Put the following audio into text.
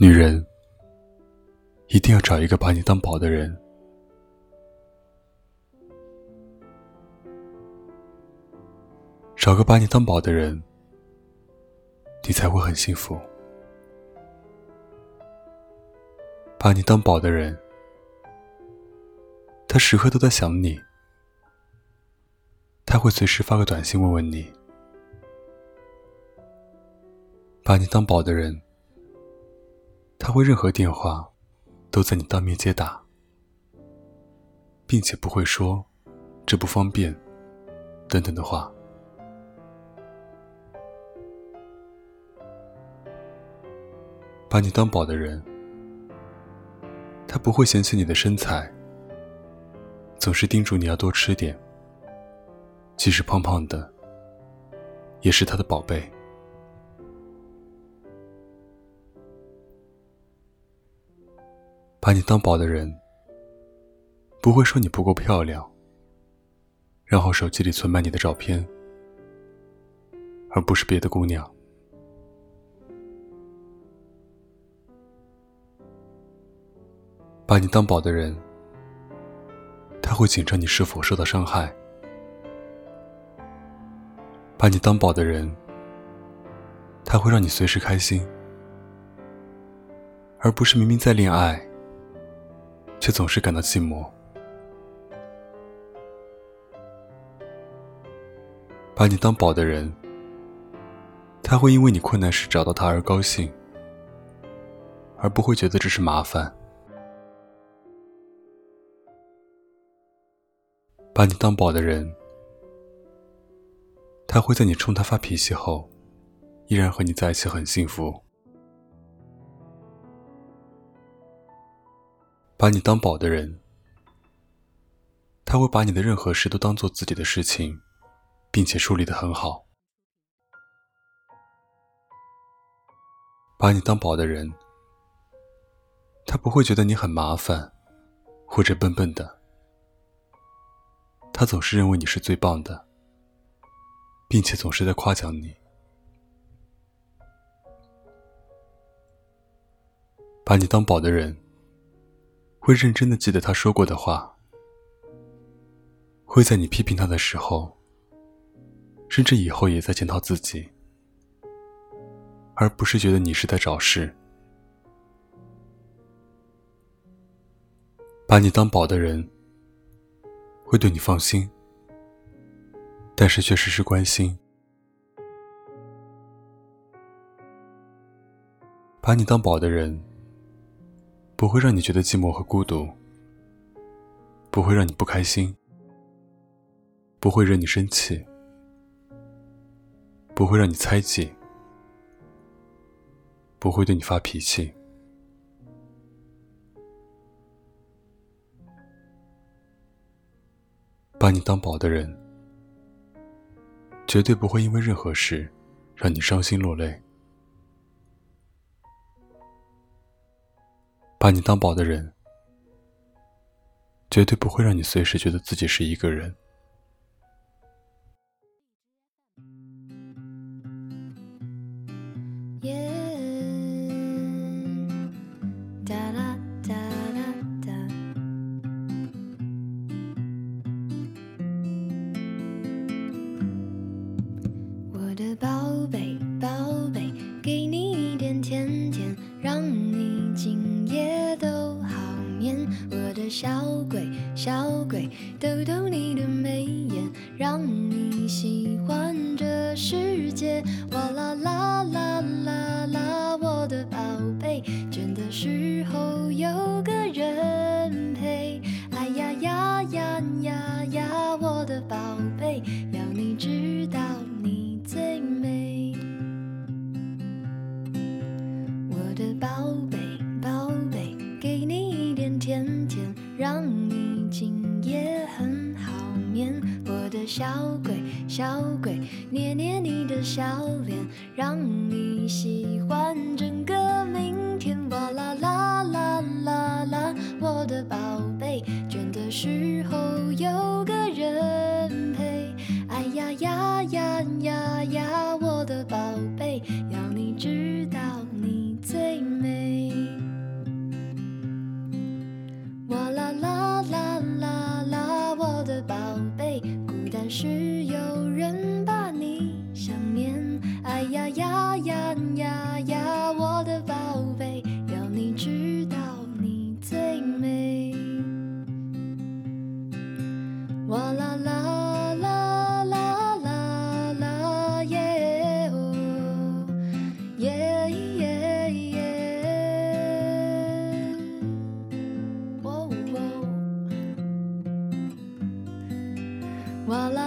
女人一定要找一个把你当宝的人，找个把你当宝的人，你才会很幸福。把你当宝的人，他时刻都在想你，他会随时发个短信问问你。把你当宝的人。他会任何电话都在你当面接打，并且不会说“这不方便”等等的话。把你当宝的人，他不会嫌弃你的身材，总是叮嘱你要多吃点，即使胖胖的，也是他的宝贝。把你当宝的人，不会说你不够漂亮，然后手机里存满你的照片，而不是别的姑娘。把你当宝的人，他会紧张你是否受到伤害。把你当宝的人，他会让你随时开心，而不是明明在恋爱。却总是感到寂寞。把你当宝的人，他会因为你困难时找到他而高兴，而不会觉得这是麻烦。把你当宝的人，他会在你冲他发脾气后，依然和你在一起很幸福。把你当宝的人，他会把你的任何事都当做自己的事情，并且处理的很好。把你当宝的人，他不会觉得你很麻烦，或者笨笨的。他总是认为你是最棒的，并且总是在夸奖你。把你当宝的人。会认真的记得他说过的话，会在你批评他的时候，甚至以后也在检讨自己，而不是觉得你是在找事。把你当宝的人，会对你放心，但是却时时关心。把你当宝的人。不会让你觉得寂寞和孤独，不会让你不开心，不会惹你生气，不会让你猜忌，不会对你发脾气。把你当宝的人，绝对不会因为任何事让你伤心落泪。把你当宝的人，绝对不会让你随时觉得自己是一个人。鬼，逗逗你的眉眼，让你喜欢这世界。哇啦啦啦啦啦，我的宝贝，倦的时候有个人陪。哎呀呀呀呀呀，我的宝也很好眠，我的小鬼小鬼，捏捏你的小脸，让你喜欢整个明天，哇啦啦啦啦啦，我的宝贝，真的是。哇啦啦啦啦啦啦耶哦耶耶耶哇啦。